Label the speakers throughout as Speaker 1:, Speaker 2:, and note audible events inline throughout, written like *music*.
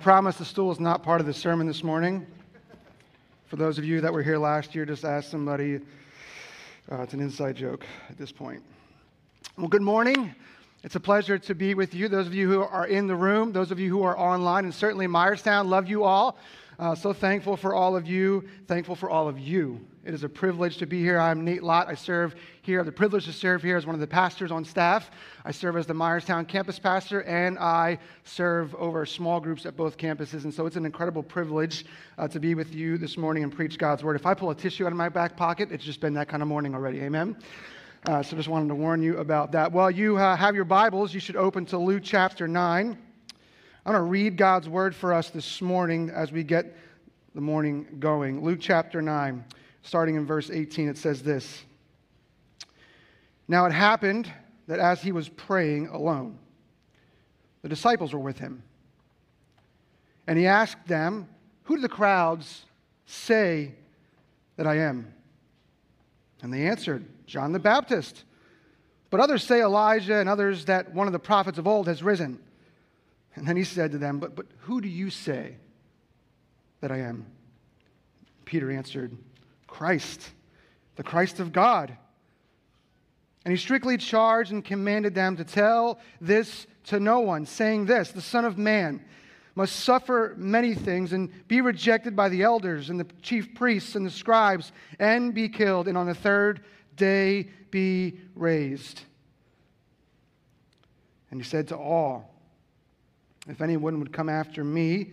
Speaker 1: Promise the stool is not part of the sermon this morning. For those of you that were here last year, just ask somebody. Uh, it's an inside joke at this point. Well, good morning. It's a pleasure to be with you. Those of you who are in the room, those of you who are online, and certainly Myerstown, love you all. Uh, so thankful for all of you, thankful for all of you. It is a privilege to be here. I'm Nate Lott. I serve here, I have the privilege to serve here as one of the pastors on staff. I serve as the Myerstown campus pastor, and I serve over small groups at both campuses. And so it's an incredible privilege uh, to be with you this morning and preach God's word. If I pull a tissue out of my back pocket, it's just been that kind of morning already. Amen. Uh, so just wanted to warn you about that. While you uh, have your Bibles. You should open to Luke chapter 9. I'm going to read God's word for us this morning as we get the morning going. Luke chapter 9, starting in verse 18, it says this Now it happened that as he was praying alone, the disciples were with him. And he asked them, Who do the crowds say that I am? And they answered, John the Baptist. But others say Elijah, and others that one of the prophets of old has risen. And then he said to them, But, but who do you say that I am? Peter answered, Christ, the Christ of God. And he strictly charged and commanded them to tell this to no one, saying this The Son of Man must suffer many things and be rejected by the elders and the chief priests and the scribes and be killed, and on the third day be raised. And he said to all, If anyone would come after me,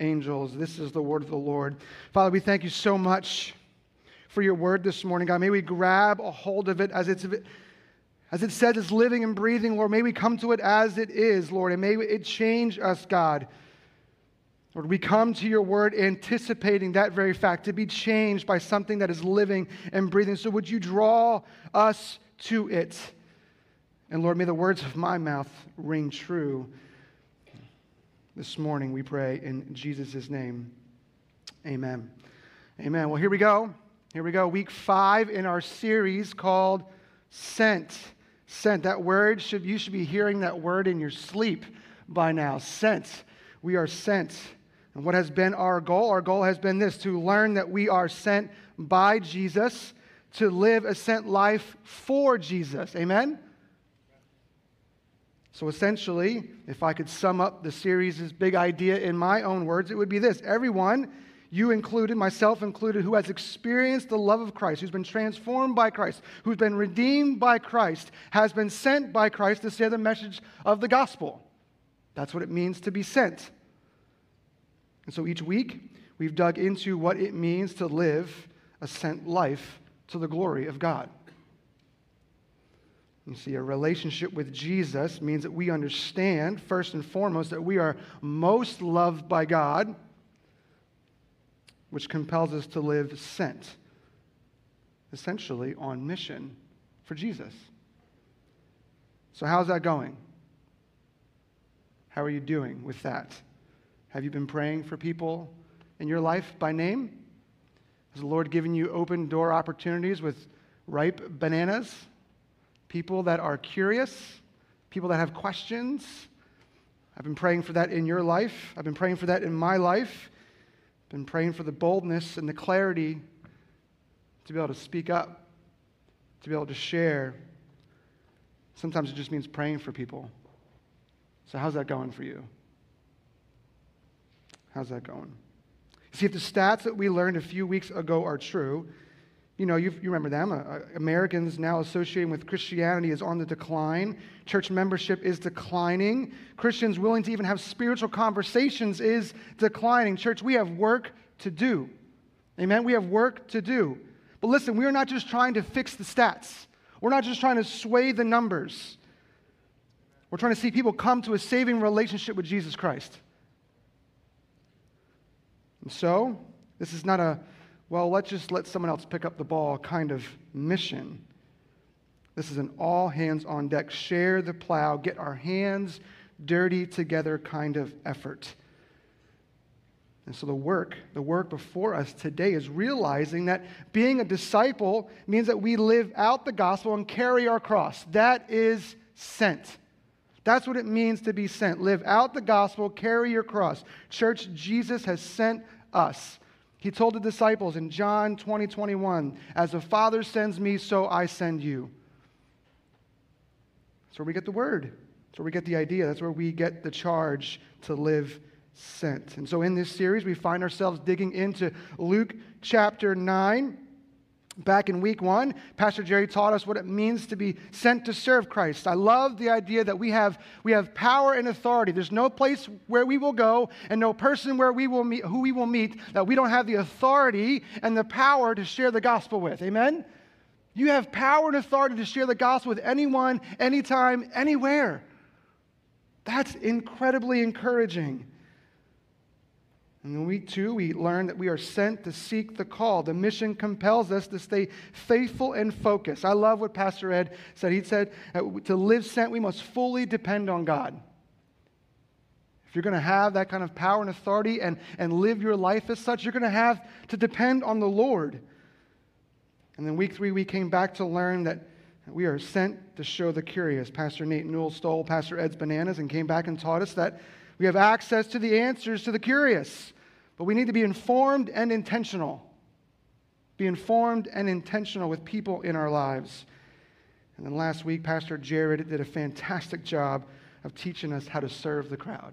Speaker 1: angels, this is the word of the Lord. Father, we thank you so much for your word this morning, God. May we grab a hold of it as it's. As it says, it's living and breathing, Lord. May we come to it as it is, Lord, and may it change us, God. Lord, we come to your word anticipating that very fact, to be changed by something that is living and breathing. So would you draw us to it? And Lord, may the words of my mouth ring true. This morning we pray in Jesus' name. Amen. Amen. Well, here we go. Here we go. Week five in our series called Sent. Sent. That word should, you should be hearing that word in your sleep by now. Sent. We are sent. And what has been our goal? Our goal has been this to learn that we are sent by Jesus to live a sent life for Jesus. Amen? So essentially, if I could sum up the series' big idea in my own words, it would be this everyone, you included, myself included, who has experienced the love of Christ, who's been transformed by Christ, who's been redeemed by Christ, has been sent by Christ to share the message of the gospel. That's what it means to be sent. And so each week, we've dug into what it means to live a sent life to the glory of God. You see, a relationship with Jesus means that we understand, first and foremost, that we are most loved by God, which compels us to live sent, essentially on mission for Jesus. So, how's that going? How are you doing with that? Have you been praying for people in your life by name? Has the Lord given you open door opportunities with ripe bananas? People that are curious? People that have questions? I've been praying for that in your life. I've been praying for that in my life. I've been praying for the boldness and the clarity to be able to speak up, to be able to share. Sometimes it just means praying for people. So, how's that going for you? How's that going? See, if the stats that we learned a few weeks ago are true, you know, you remember them. Uh, uh, Americans now associating with Christianity is on the decline. Church membership is declining. Christians willing to even have spiritual conversations is declining. Church, we have work to do. Amen? We have work to do. But listen, we are not just trying to fix the stats, we're not just trying to sway the numbers. We're trying to see people come to a saving relationship with Jesus Christ. And so, this is not a, well, let's just let someone else pick up the ball kind of mission. This is an all hands on deck, share the plow, get our hands dirty together kind of effort. And so the work, the work before us today is realizing that being a disciple means that we live out the gospel and carry our cross. That is sent. That's what it means to be sent. Live out the gospel, carry your cross. Church, Jesus has sent us. He told the disciples in John 20, 21, As the Father sends me, so I send you. That's where we get the word. That's where we get the idea. That's where we get the charge to live sent. And so in this series, we find ourselves digging into Luke chapter 9. Back in week one, Pastor Jerry taught us what it means to be sent to serve Christ. I love the idea that we have, we have power and authority. There's no place where we will go and no person where we will meet, who we will meet that we don't have the authority and the power to share the gospel with. Amen? You have power and authority to share the gospel with anyone, anytime, anywhere. That's incredibly encouraging. And week two, we learn that we are sent to seek the call. The mission compels us to stay faithful and focused. I love what Pastor Ed said. He said, uh, to live sent, we must fully depend on God. If you're going to have that kind of power and authority and, and live your life as such, you're going to have to depend on the Lord. And then week three, we came back to learn that we are sent to show the curious. Pastor Nate Newell stole Pastor Ed's bananas and came back and taught us that we have access to the answers to the curious. But we need to be informed and intentional. Be informed and intentional with people in our lives. And then last week, Pastor Jared did a fantastic job of teaching us how to serve the crowd.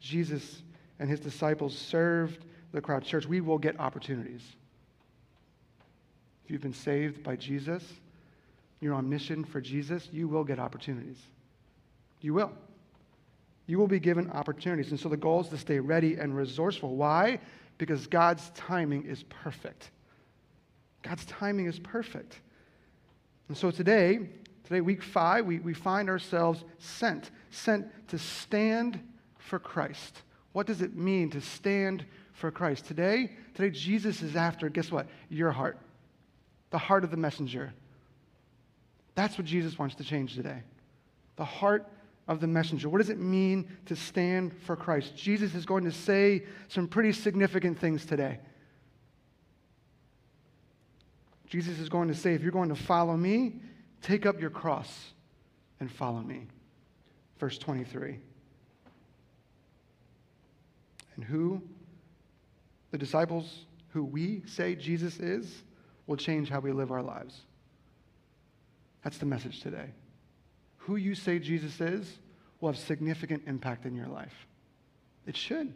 Speaker 1: Jesus and his disciples served the crowd. Church, we will get opportunities. If you've been saved by Jesus, you're on mission for Jesus, you will get opportunities. You will you will be given opportunities. And so the goal is to stay ready and resourceful. Why? Because God's timing is perfect. God's timing is perfect. And so today, today, week five, we, we find ourselves sent, sent to stand for Christ. What does it mean to stand for Christ? Today, today, Jesus is after, guess what? Your heart, the heart of the messenger. That's what Jesus wants to change today. The heart of the messenger. What does it mean to stand for Christ? Jesus is going to say some pretty significant things today. Jesus is going to say, if you're going to follow me, take up your cross and follow me. Verse 23. And who, the disciples who we say Jesus is, will change how we live our lives. That's the message today who you say Jesus is will have significant impact in your life. It should.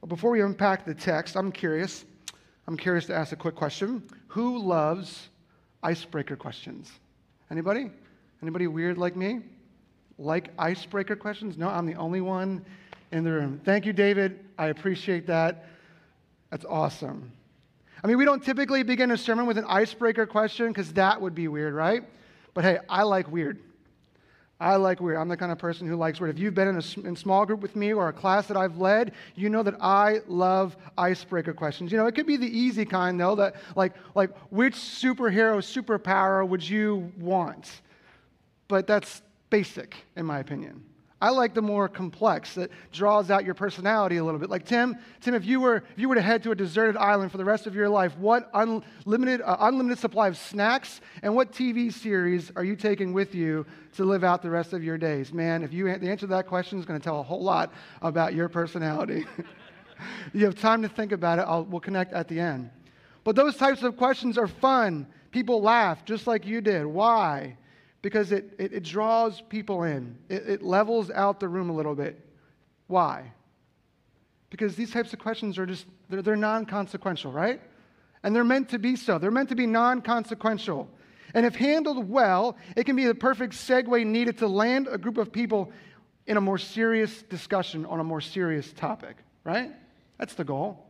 Speaker 1: But before we unpack the text, I'm curious. I'm curious to ask a quick question. Who loves icebreaker questions? Anybody? Anybody weird like me? Like icebreaker questions? No, I'm the only one in the room. Thank you, David. I appreciate that. That's awesome. I mean, we don't typically begin a sermon with an icebreaker question because that would be weird, right? But hey, I like weird. I like weird. I'm the kind of person who likes weird. If you've been in a in small group with me or a class that I've led, you know that I love icebreaker questions. You know, it could be the easy kind though, that like like which superhero superpower would you want? But that's basic in my opinion. I like the more complex that draws out your personality a little bit. Like Tim, Tim, if you were if you were to head to a deserted island for the rest of your life, what unlimited uh, unlimited supply of snacks and what TV series are you taking with you to live out the rest of your days? Man, if you the answer to that question is going to tell a whole lot about your personality. *laughs* you have time to think about it. I'll, we'll connect at the end. But those types of questions are fun. People laugh just like you did. Why? Because it, it, it draws people in, it, it levels out the room a little bit. Why? Because these types of questions are just, they're, they're non consequential, right? And they're meant to be so. They're meant to be non consequential. And if handled well, it can be the perfect segue needed to land a group of people in a more serious discussion on a more serious topic, right? That's the goal.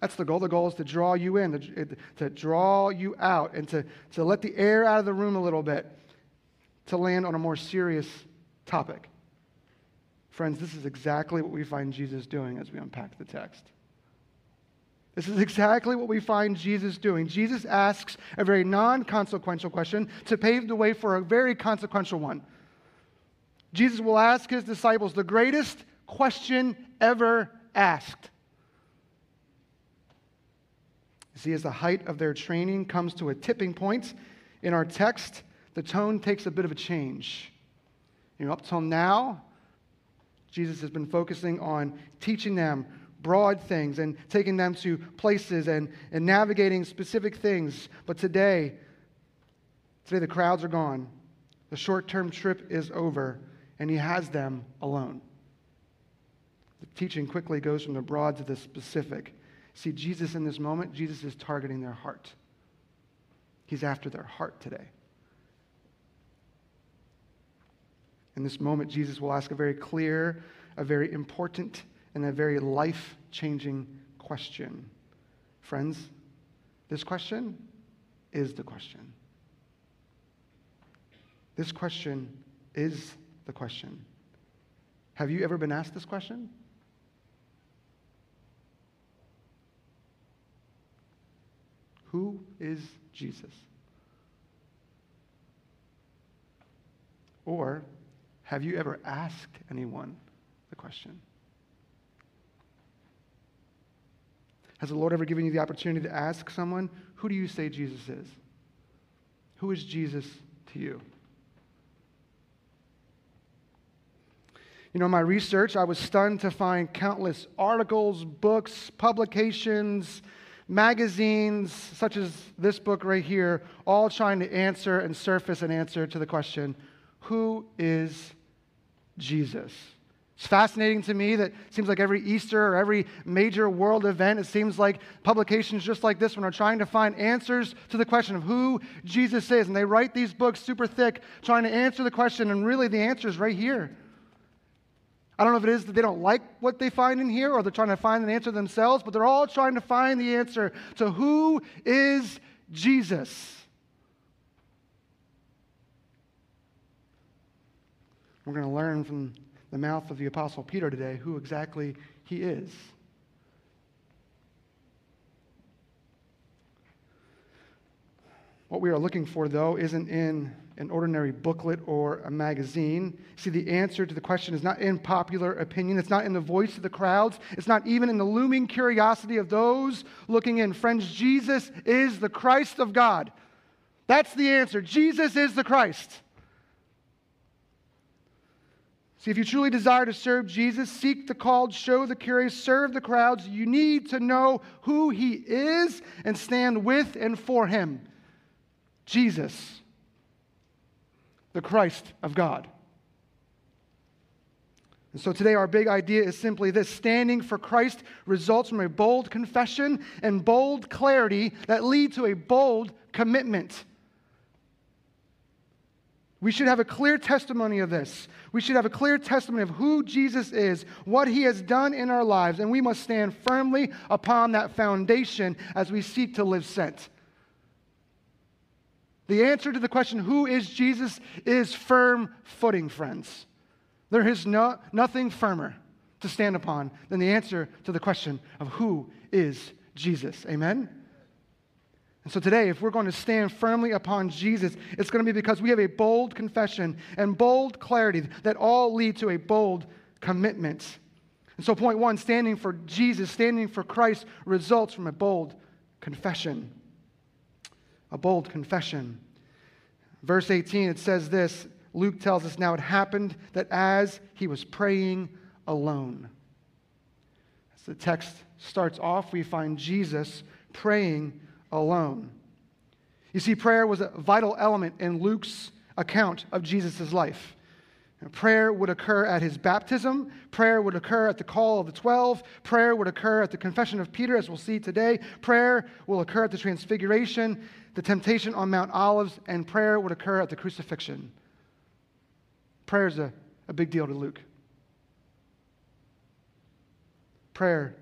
Speaker 1: That's the goal. The goal is to draw you in, to, to draw you out, and to, to let the air out of the room a little bit to land on a more serious topic. Friends, this is exactly what we find Jesus doing as we unpack the text. This is exactly what we find Jesus doing. Jesus asks a very non consequential question to pave the way for a very consequential one. Jesus will ask his disciples the greatest question ever asked. See, as the height of their training comes to a tipping point in our text, the tone takes a bit of a change. You know, up till now, Jesus has been focusing on teaching them broad things and taking them to places and, and navigating specific things. But today, today the crowds are gone. The short term trip is over, and he has them alone. The teaching quickly goes from the broad to the specific. See, Jesus in this moment, Jesus is targeting their heart. He's after their heart today. In this moment, Jesus will ask a very clear, a very important, and a very life changing question. Friends, this question is the question. This question is the question. Have you ever been asked this question? Who is Jesus? Or have you ever asked anyone the question? Has the Lord ever given you the opportunity to ask someone, Who do you say Jesus is? Who is Jesus to you? You know, in my research, I was stunned to find countless articles, books, publications, magazines, such as this book right here, all trying to answer and surface an answer to the question Who is Jesus. It's fascinating to me that it seems like every Easter or every major world event, it seems like publications just like this one are trying to find answers to the question of who Jesus is. And they write these books super thick trying to answer the question, and really the answer is right here. I don't know if it is that they don't like what they find in here or they're trying to find an answer themselves, but they're all trying to find the answer to who is Jesus. We're going to learn from the mouth of the Apostle Peter today who exactly he is. What we are looking for, though, isn't in an ordinary booklet or a magazine. See, the answer to the question is not in popular opinion. It's not in the voice of the crowds. It's not even in the looming curiosity of those looking in. Friends, Jesus is the Christ of God. That's the answer. Jesus is the Christ. See, if you truly desire to serve Jesus, seek the called, show the curious, serve the crowds, you need to know who he is and stand with and for him. Jesus, the Christ of God. And so today, our big idea is simply this standing for Christ results from a bold confession and bold clarity that lead to a bold commitment. We should have a clear testimony of this. We should have a clear testimony of who Jesus is, what he has done in our lives, and we must stand firmly upon that foundation as we seek to live sent. The answer to the question, who is Jesus, is firm footing, friends. There is no, nothing firmer to stand upon than the answer to the question of who is Jesus. Amen? And so today, if we're going to stand firmly upon Jesus, it's going to be because we have a bold confession and bold clarity that all lead to a bold commitment. And so, point one standing for Jesus, standing for Christ, results from a bold confession. A bold confession. Verse 18, it says this Luke tells us now it happened that as he was praying alone. As the text starts off, we find Jesus praying alone. You see, prayer was a vital element in Luke's account of Jesus' life. Prayer would occur at his baptism. Prayer would occur at the call of the 12. Prayer would occur at the confession of Peter, as we'll see today. Prayer will occur at the transfiguration, the temptation on Mount Olives, and prayer would occur at the crucifixion. Prayer is a, a big deal to Luke. Prayer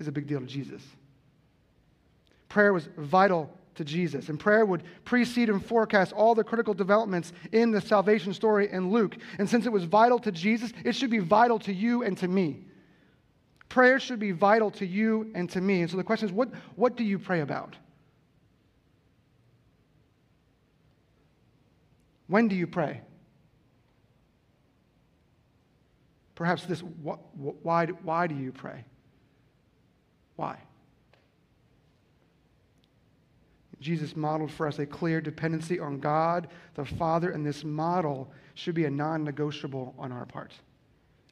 Speaker 1: is a big deal to Jesus. Prayer was vital to Jesus. And prayer would precede and forecast all the critical developments in the salvation story in Luke. And since it was vital to Jesus, it should be vital to you and to me. Prayer should be vital to you and to me. And so the question is what, what do you pray about? When do you pray? Perhaps this why, why do you pray? Why? Jesus modeled for us a clear dependency on God the Father, and this model should be a non negotiable on our part.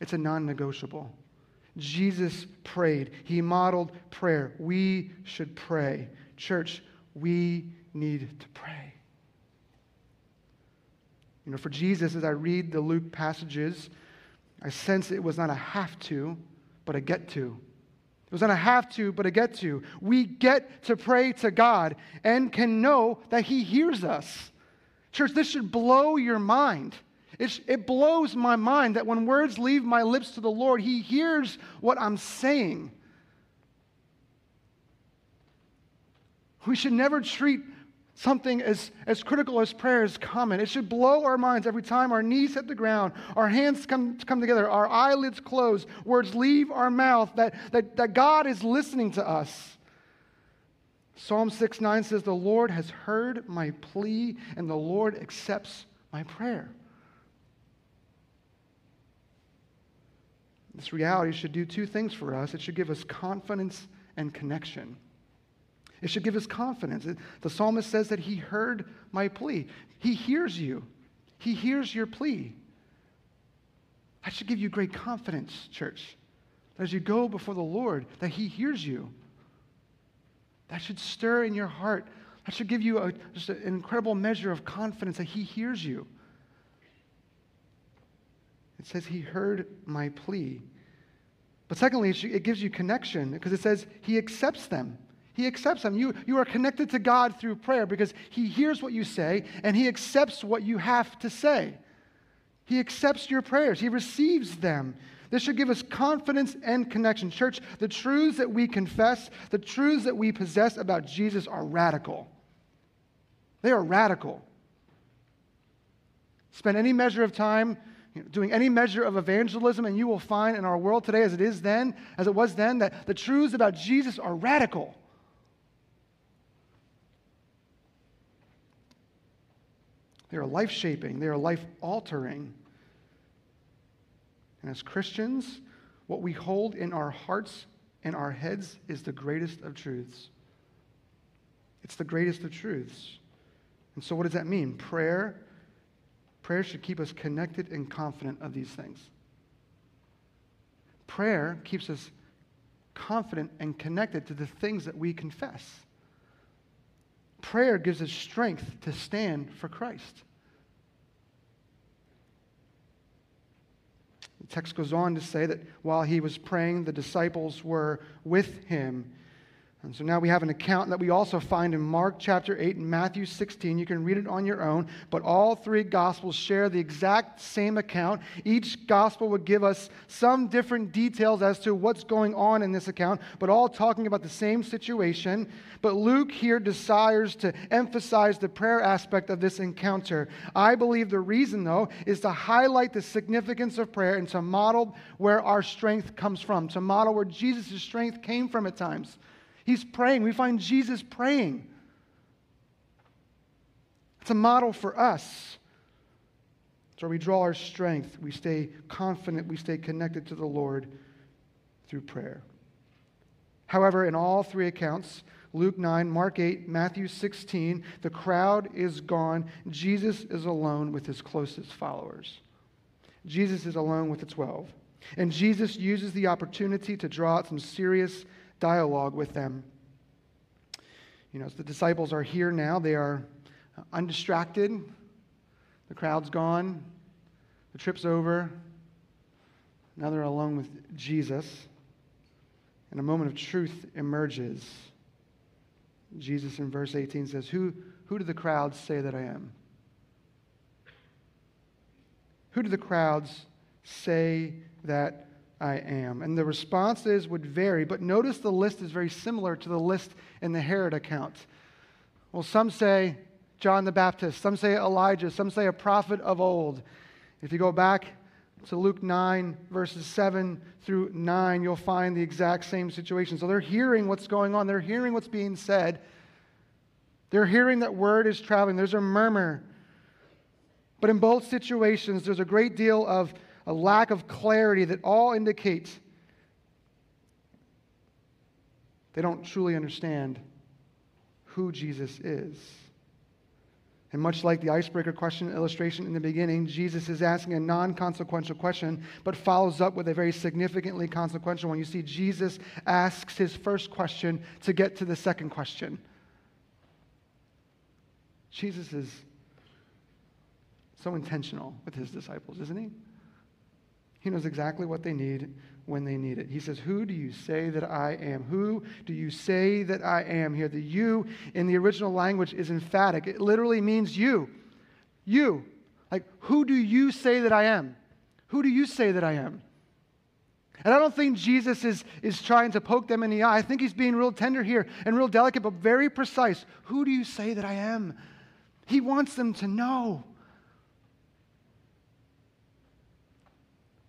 Speaker 1: It's a non negotiable. Jesus prayed, He modeled prayer. We should pray. Church, we need to pray. You know, for Jesus, as I read the Luke passages, I sense it was not a have to, but a get to. It was not a have to, but a get to. We get to pray to God and can know that He hears us. Church, this should blow your mind. It blows my mind that when words leave my lips to the Lord, He hears what I'm saying. We should never treat something as, as critical as prayer is common. It should blow our minds every time our knees hit the ground, our hands come, come together, our eyelids close, words leave our mouth, that, that, that God is listening to us. Psalm 6 9 says, The Lord has heard my plea, and the Lord accepts my prayer. This reality should do two things for us it should give us confidence and connection. It should give us confidence. The psalmist says that he heard my plea. He hears you, he hears your plea. That should give you great confidence, church. As you go before the Lord, that he hears you. That should stir in your heart. That should give you a, just an incredible measure of confidence that he hears you. It says he heard my plea. But secondly, it gives you connection because it says he accepts them. He accepts them. You, you are connected to God through prayer because He hears what you say and He accepts what you have to say. He accepts your prayers, He receives them. This should give us confidence and connection. Church, the truths that we confess, the truths that we possess about Jesus are radical. They are radical. Spend any measure of time doing any measure of evangelism, and you will find in our world today, as it is then, as it was then, that the truths about Jesus are radical. They are life shaping, they are life altering. And as Christians, what we hold in our hearts and our heads is the greatest of truths. It's the greatest of truths. And so, what does that mean? Prayer. Prayer should keep us connected and confident of these things. Prayer keeps us confident and connected to the things that we confess. Prayer gives us strength to stand for Christ. The text goes on to say that while he was praying, the disciples were with him. And so now we have an account that we also find in Mark chapter 8 and Matthew 16. You can read it on your own, but all three gospels share the exact same account. Each gospel would give us some different details as to what's going on in this account, but all talking about the same situation. But Luke here desires to emphasize the prayer aspect of this encounter. I believe the reason, though, is to highlight the significance of prayer and to model where our strength comes from, to model where Jesus' strength came from at times. He's praying. We find Jesus praying. It's a model for us. It's where we draw our strength. We stay confident. We stay connected to the Lord through prayer. However, in all three accounts, Luke 9, Mark 8, Matthew 16, the crowd is gone. Jesus is alone with his closest followers. Jesus is alone with the 12. And Jesus uses the opportunity to draw out some serious dialogue with them. You know, as the disciples are here now, they are undistracted. The crowd's gone. The trip's over. Now they're alone with Jesus. And a moment of truth emerges. Jesus in verse 18 says, Who, who do the crowds say that I am? Who do the crowds say that I am? And the responses would vary, but notice the list is very similar to the list in the Herod account. Well, some say John the Baptist, some say Elijah, some say a prophet of old. If you go back to Luke 9, verses 7 through 9, you'll find the exact same situation. So they're hearing what's going on, they're hearing what's being said, they're hearing that word is traveling. There's a murmur. But in both situations, there's a great deal of a lack of clarity that all indicate they don't truly understand who Jesus is. And much like the icebreaker question illustration in the beginning, Jesus is asking a non consequential question, but follows up with a very significantly consequential one. You see, Jesus asks his first question to get to the second question. Jesus is so intentional with his disciples, isn't he? He knows exactly what they need when they need it. He says, Who do you say that I am? Who do you say that I am? Here, the you in the original language is emphatic. It literally means you. You. Like, who do you say that I am? Who do you say that I am? And I don't think Jesus is, is trying to poke them in the eye. I think he's being real tender here and real delicate, but very precise. Who do you say that I am? He wants them to know.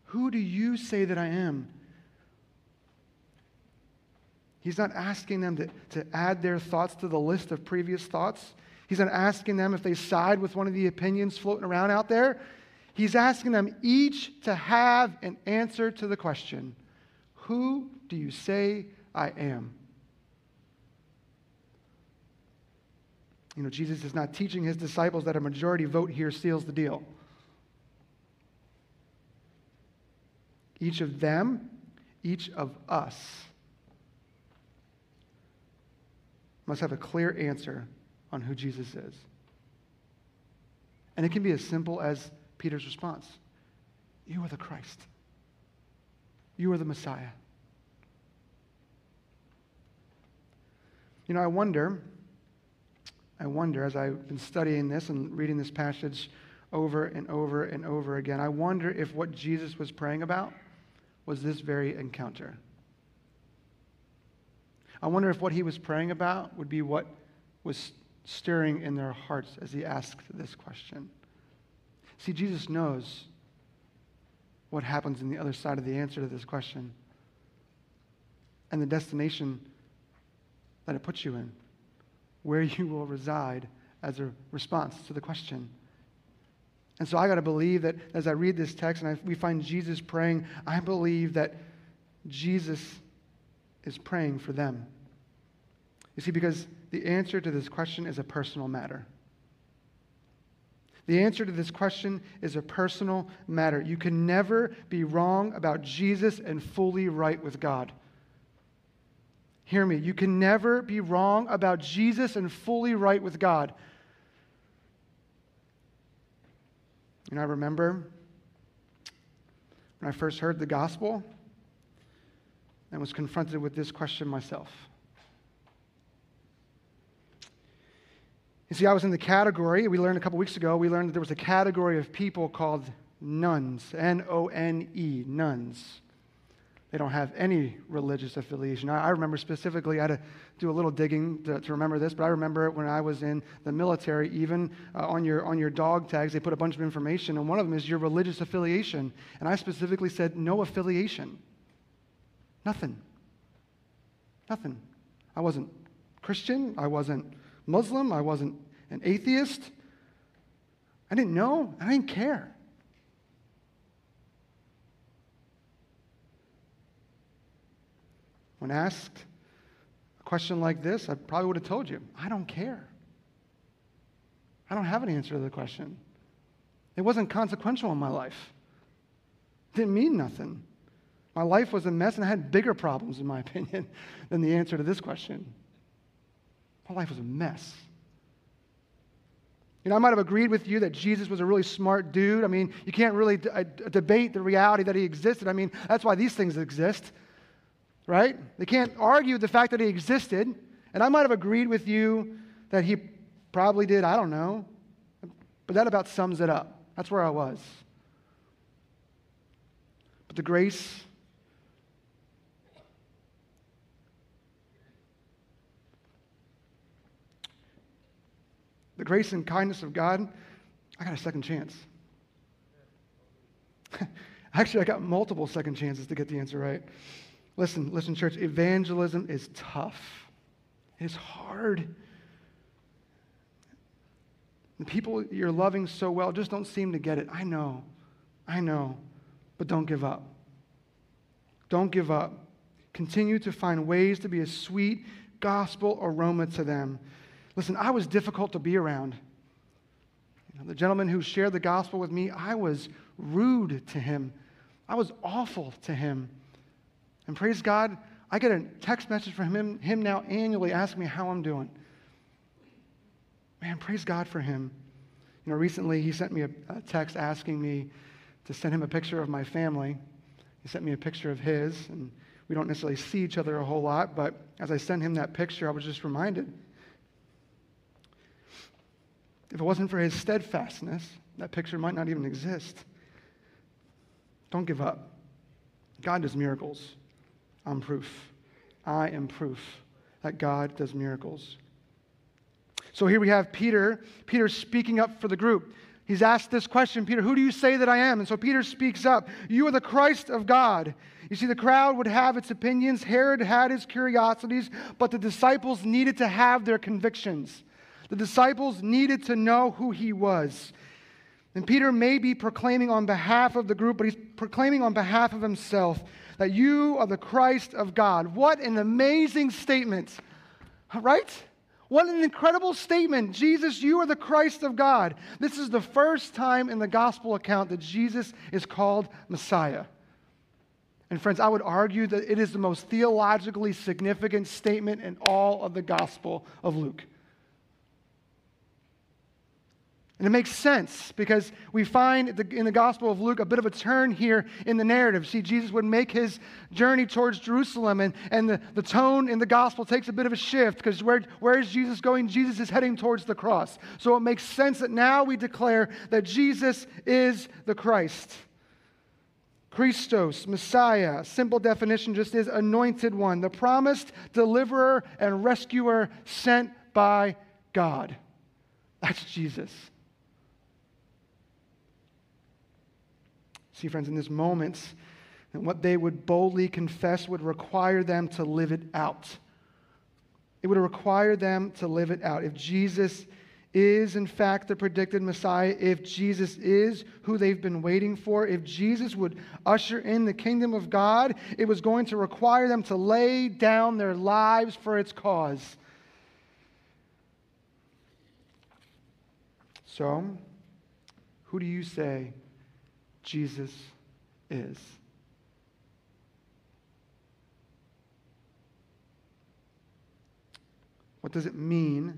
Speaker 1: Who do you say that I am? He's not asking them to, to add their thoughts to the list of previous thoughts. He's not asking them if they side with one of the opinions floating around out there. He's asking them each to have an answer to the question Who do you say I am? You know, Jesus is not teaching his disciples that a majority vote here seals the deal. Each of them, each of us, must have a clear answer on who Jesus is. And it can be as simple as Peter's response You are the Christ, you are the Messiah. You know, I wonder, I wonder as I've been studying this and reading this passage over and over and over again, I wonder if what Jesus was praying about was this very encounter. I wonder if what he was praying about would be what was stirring in their hearts as he asked this question. See, Jesus knows what happens in the other side of the answer to this question and the destination that it puts you in, where you will reside as a response to the question. And so I got to believe that as I read this text and I, we find Jesus praying, I believe that Jesus is praying for them. You see, because the answer to this question is a personal matter. The answer to this question is a personal matter. You can never be wrong about Jesus and fully right with God. Hear me. You can never be wrong about Jesus and fully right with God. And I remember when I first heard the gospel and was confronted with this question myself. You see, I was in the category, we learned a couple weeks ago, we learned that there was a category of people called nones, N O N E, nones. They don't have any religious affiliation. I, I, remember specifically, I had to do a little digging to, to, remember this, but I remember when I was in the military, even uh, on, your, on your dog tags, they put a bunch of information, and one of them is your religious affiliation. And I specifically said, no affiliation. Nothing. Nothing. I wasn't Christian. I wasn't Muslim. I wasn't an atheist. I didn't know. I didn't care. When asked a question like this, I probably would have told you, I don't care. I don't have an answer to the question. It wasn't consequential in my life. It didn't mean nothing. My life was a mess and I had bigger problems, in my *laughs* opinion, than the answer to this question. My life was a mess. You know, I might have agreed with you that Jesus was a really smart dude. I mean, you can't really d- uh, debate the reality that he existed. I mean, that's why these things exist, right? They can't argue the fact that he existed. And I might have agreed with you that he probably did, I don't know. But that about sums it up. That's where I was. But the grace the grace and kindness of God, I got a second chance. *laughs* Actually, I got multiple second chances to get the answer right. Listen, listen, church, evangelism is tough. It's hard. The people you're loving so well just don't seem to get it. I know. I know. But don't give up. Don't give up. Continue to find ways to be a sweet gospel aroma to them. Listen, I was difficult to be around. You know, the gentleman who shared the gospel with me, I was rude to him. I was awful to him. And praise God, I get a text message from him, him now annually asking me how I'm doing. Man, praise God for him. You know, recently he sent me a, a text asking me to send him a picture of my family. He sent me a picture of his, and we don't necessarily see each other a whole lot, but as I sent him that picture, I was just reminded if it wasn't for his steadfastness, that picture might not even exist. Don't give up. God does miracles. I'm proof. I am proof that God does miracles. So here we have Peter. Peter speaking up for the group. He's asked this question Peter, who do you say that I am? And so Peter speaks up You are the Christ of God. You see, the crowd would have its opinions, Herod had his curiosities, but the disciples needed to have their convictions. The disciples needed to know who he was. And Peter may be proclaiming on behalf of the group, but he's proclaiming on behalf of himself that you are the Christ of God. What an amazing statement, right? What an incredible statement. Jesus, you are the Christ of God. This is the first time in the gospel account that Jesus is called Messiah. And friends, I would argue that it is the most theologically significant statement in all of the gospel of Luke. And it makes sense because we find in the Gospel of Luke a bit of a turn here in the narrative. See, Jesus would make his journey towards Jerusalem, and, and the, the tone in the Gospel takes a bit of a shift because where, where is Jesus going? Jesus is heading towards the cross. So it makes sense that now we declare that Jesus is the Christ. Christos, Messiah, simple definition just is anointed one, the promised deliverer and rescuer sent by God. That's Jesus. See, friends, in this moment, and what they would boldly confess would require them to live it out. It would require them to live it out. If Jesus is, in fact, the predicted Messiah, if Jesus is who they've been waiting for, if Jesus would usher in the kingdom of God, it was going to require them to lay down their lives for its cause. So, who do you say Jesus is. What does it mean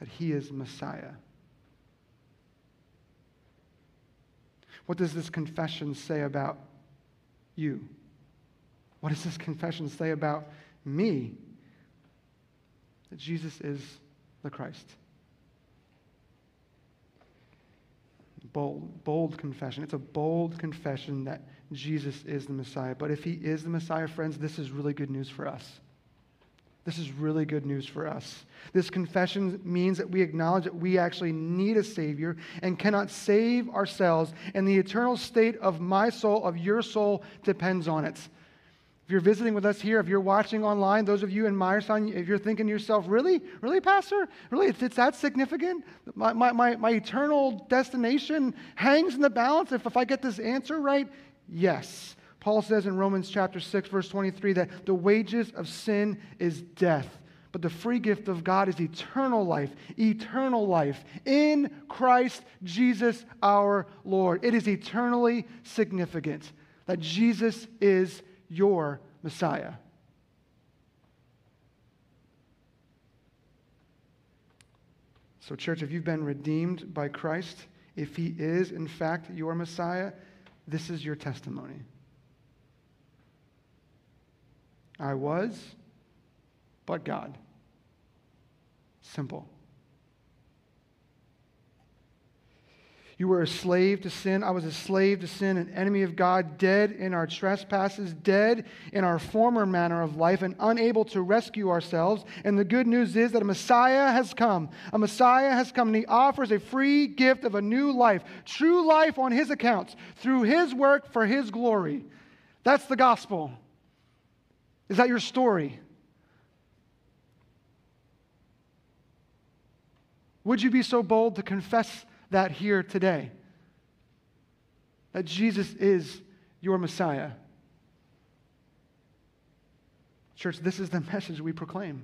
Speaker 1: that he is Messiah? What does this confession say about you? What does this confession say about me? That Jesus is the Christ. Bold, bold confession. It's a bold confession that Jesus is the Messiah. But if he is the Messiah, friends, this is really good news for us. This is really good news for us. This confession means that we acknowledge that we actually need a Savior and cannot save ourselves, and the eternal state of my soul, of your soul, depends on it. If you're visiting with us here, if you're watching online, those of you in Myerstown, if you're thinking to yourself, really? Really, Pastor? Really? It's, it's that significant? My, my, my, my eternal destination hangs in the balance if, if I get this answer right? Yes. Paul says in Romans chapter 6, verse 23, that the wages of sin is death. But the free gift of God is eternal life, eternal life in Christ Jesus our Lord. It is eternally significant that Jesus is your Messiah. So, church, if you've been redeemed by Christ, if he is, in fact, your Messiah, this is your testimony. I was, but God. Simple. You were a slave to sin. I was a slave to sin, an enemy of God, dead in our trespasses, dead in our former manner of life, and unable to rescue ourselves. And the good news is that a Messiah has come. A Messiah has come, and he offers a free gift of a new life, true life on his accounts, through his work for his glory. That's the gospel. Is that your story? Would you be so bold to confess? That here today that Jesus is your Messiah. Church, this is the *laughs* message we proclaim.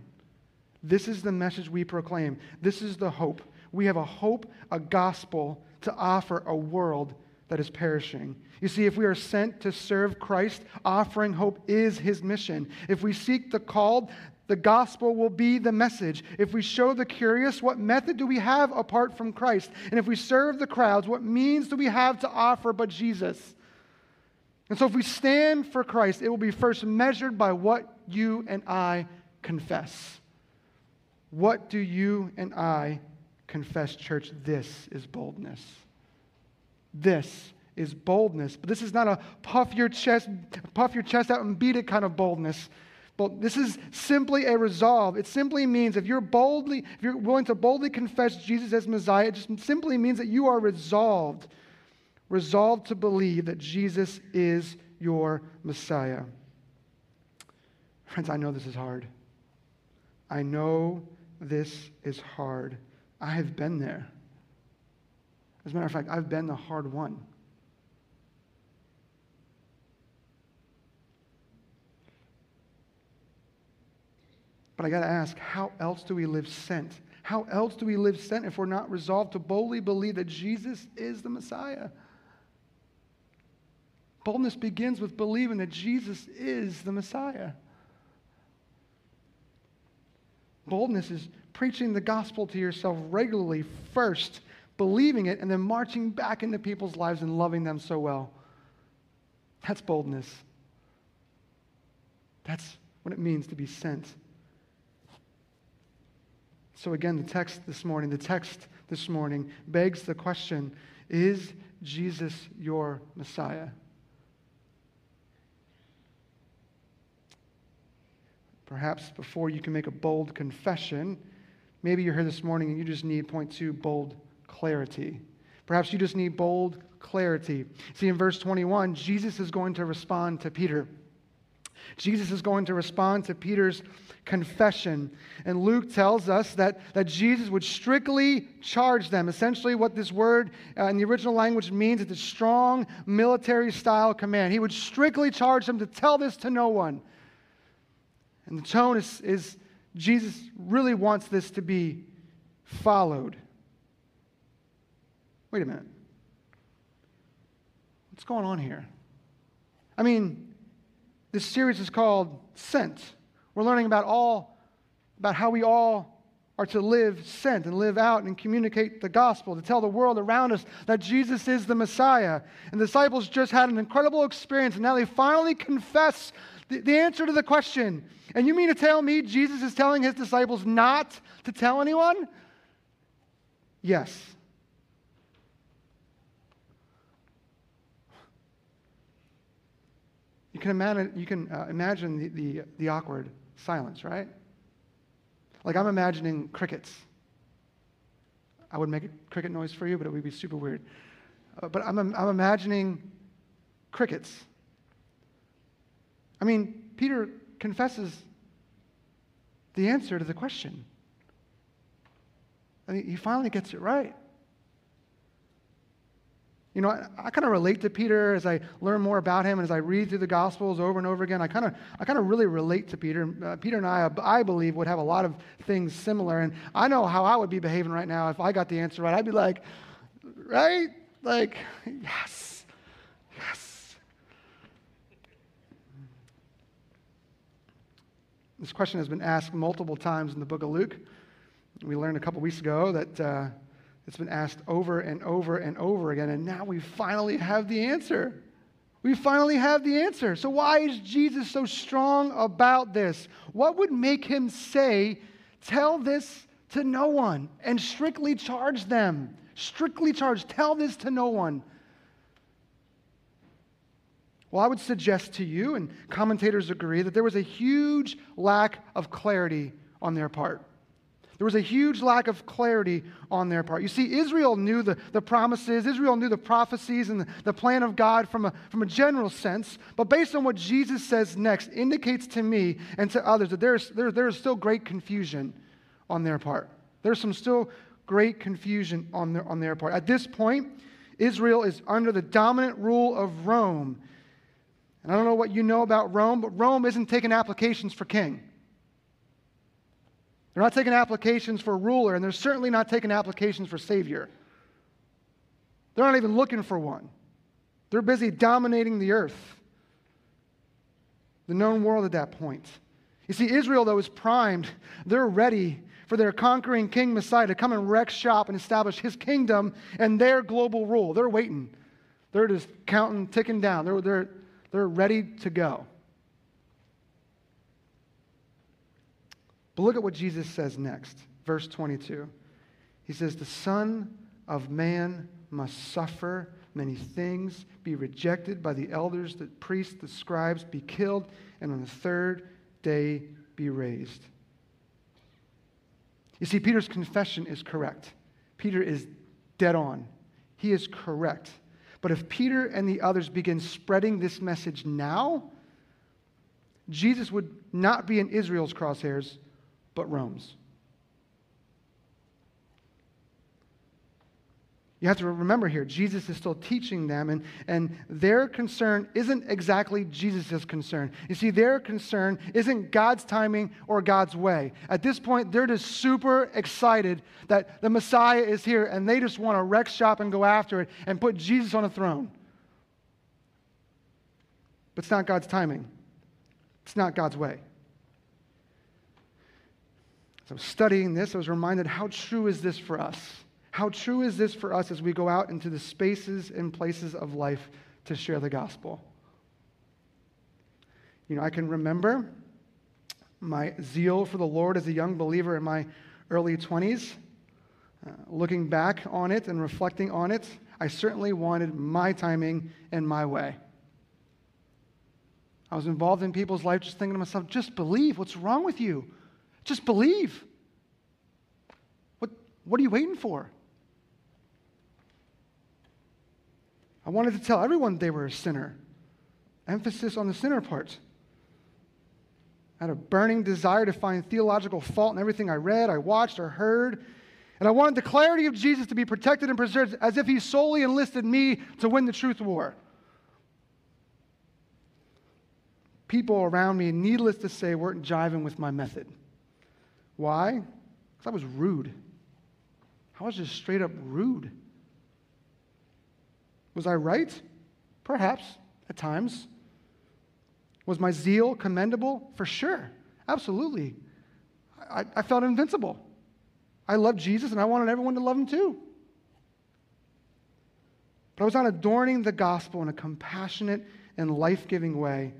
Speaker 1: This is the message we proclaim. This is the hope. We have a hope, a gospel to offer a world that is perishing. You see, if we are sent to serve Christ, offering hope is his mission. If we seek the called, the gospel will be the message. If we show the curious, what method do we have apart from Christ? And if we serve the crowds, what means do we have to offer but Jesus? And so, if we stand for Christ, it will be first measured by what you and I confess. What do you and I confess, church? This is boldness. This is boldness. But this is not a puff your chest, puff your chest out and beat it kind of boldness. Well, this is simply a resolve. It simply means if you're boldly, if you're willing to boldly confess Jesus as Messiah, it just simply means that you are resolved, resolved to believe that Jesus is your Messiah. Friends, I know this is hard. I know this is hard. I have been there. As a matter of fact, I've been the hard one. But I got to ask, how else do we live sent? How else do we live sent if we're not resolved to boldly believe that Jesus is the Messiah? Boldness begins with believing that Jesus is the Messiah. Boldness is preaching the gospel to yourself regularly first, believing it, and then marching back into people's lives and loving them so well. That's boldness. That's what it means to be sent. So, again, the text this morning, the text this morning begs the question Is Jesus your Messiah? Perhaps before you can make a bold confession, maybe you're here this morning and you just need, point two, bold clarity. Perhaps you just need bold clarity. See, in verse 21, Jesus is going to respond to Peter. Jesus is going to respond to Peter's confession. And Luke tells us that, that Jesus would strictly charge them. Essentially, what this word uh, in the original language means is a strong military style command. He would strictly charge them to tell this to no one. And the tone is, is Jesus really wants this to be followed. Wait a minute. What's going on here? I mean, this series is called Sent. We're learning about all about how we all are to live sent and live out and communicate the gospel, to tell the world around us that Jesus is the Messiah. And the disciples just had an incredible experience, and now they finally confess the, the answer to the question. And you mean to tell me Jesus is telling his disciples not to tell anyone? Yes. You can imagine, you can, uh, imagine the, the, the awkward silence, right? Like I'm imagining crickets. I would make a cricket noise for you, but it would be super weird. Uh, but I'm, I'm imagining crickets. I mean, Peter confesses the answer to the question. I mean, he finally gets it right. You know, I, I kind of relate to Peter as I learn more about him and as I read through the Gospels over and over again. I kind of, I kind of really relate to Peter. Uh, Peter and I, I believe, would have a lot of things similar. And I know how I would be behaving right now if I got the answer right. I'd be like, right? Like, yes, yes. This question has been asked multiple times in the book of Luke. We learned a couple weeks ago that. Uh, it's been asked over and over and over again, and now we finally have the answer. We finally have the answer. So, why is Jesus so strong about this? What would make him say, Tell this to no one, and strictly charge them? Strictly charge, tell this to no one. Well, I would suggest to you, and commentators agree, that there was a huge lack of clarity on their part. There was a huge lack of clarity on their part. You see, Israel knew the, the promises, Israel knew the prophecies and the, the plan of God from a, from a general sense, but based on what Jesus says next, indicates to me and to others that there's, there, there is still great confusion on their part. There's some still great confusion on their, on their part. At this point, Israel is under the dominant rule of Rome. And I don't know what you know about Rome, but Rome isn't taking applications for king. They're not taking applications for ruler, and they're certainly not taking applications for savior. They're not even looking for one. They're busy dominating the earth, the known world at that point. You see, Israel, though, is primed. They're ready for their conquering king Messiah to come and wreck shop and establish his kingdom and their global rule. They're waiting. They're just counting, ticking down. They're, they're, they're ready to go. But look at what Jesus says next, verse 22. He says, The Son of Man must suffer many things, be rejected by the elders, the priests, the scribes, be killed, and on the third day be raised. You see, Peter's confession is correct. Peter is dead on. He is correct. But if Peter and the others begin spreading this message now, Jesus would not be in Israel's crosshairs, but Rome's. You have to remember here, Jesus is still teaching them, and, and their concern isn't exactly Jesus' concern. You see, their concern isn't God's timing or God's way. At this point, they're just super excited that the Messiah is here, and they just want to wreck shop and go after it and put Jesus on a throne. But it's not God's timing, it's not God's way. Was studying this, I was reminded how true is this for us? How true is this for us as we go out into the spaces and places of life to share the gospel? You know, I can remember my zeal for the Lord as a young believer in my early 20s. Uh, looking back on it and reflecting on it, I certainly wanted my timing and my way. I was involved in people's lives just thinking to myself, just believe. What's wrong with you? Just believe. What, what are you waiting for? I wanted to tell everyone they were a sinner. Emphasis on the sinner part. I had a burning desire to find theological fault in everything I read, I watched, or heard. And I wanted the clarity of Jesus to be protected and preserved as if he solely enlisted me to win the truth war. People around me, needless to say, weren't jiving with my method. Why? Because I was rude. I was just straight up rude. Was I right? Perhaps, at times. Was my zeal commendable? For sure. Absolutely. I, I felt invincible. I loved Jesus and I wanted everyone to love him too. But I was not adorning the gospel in a compassionate and life giving way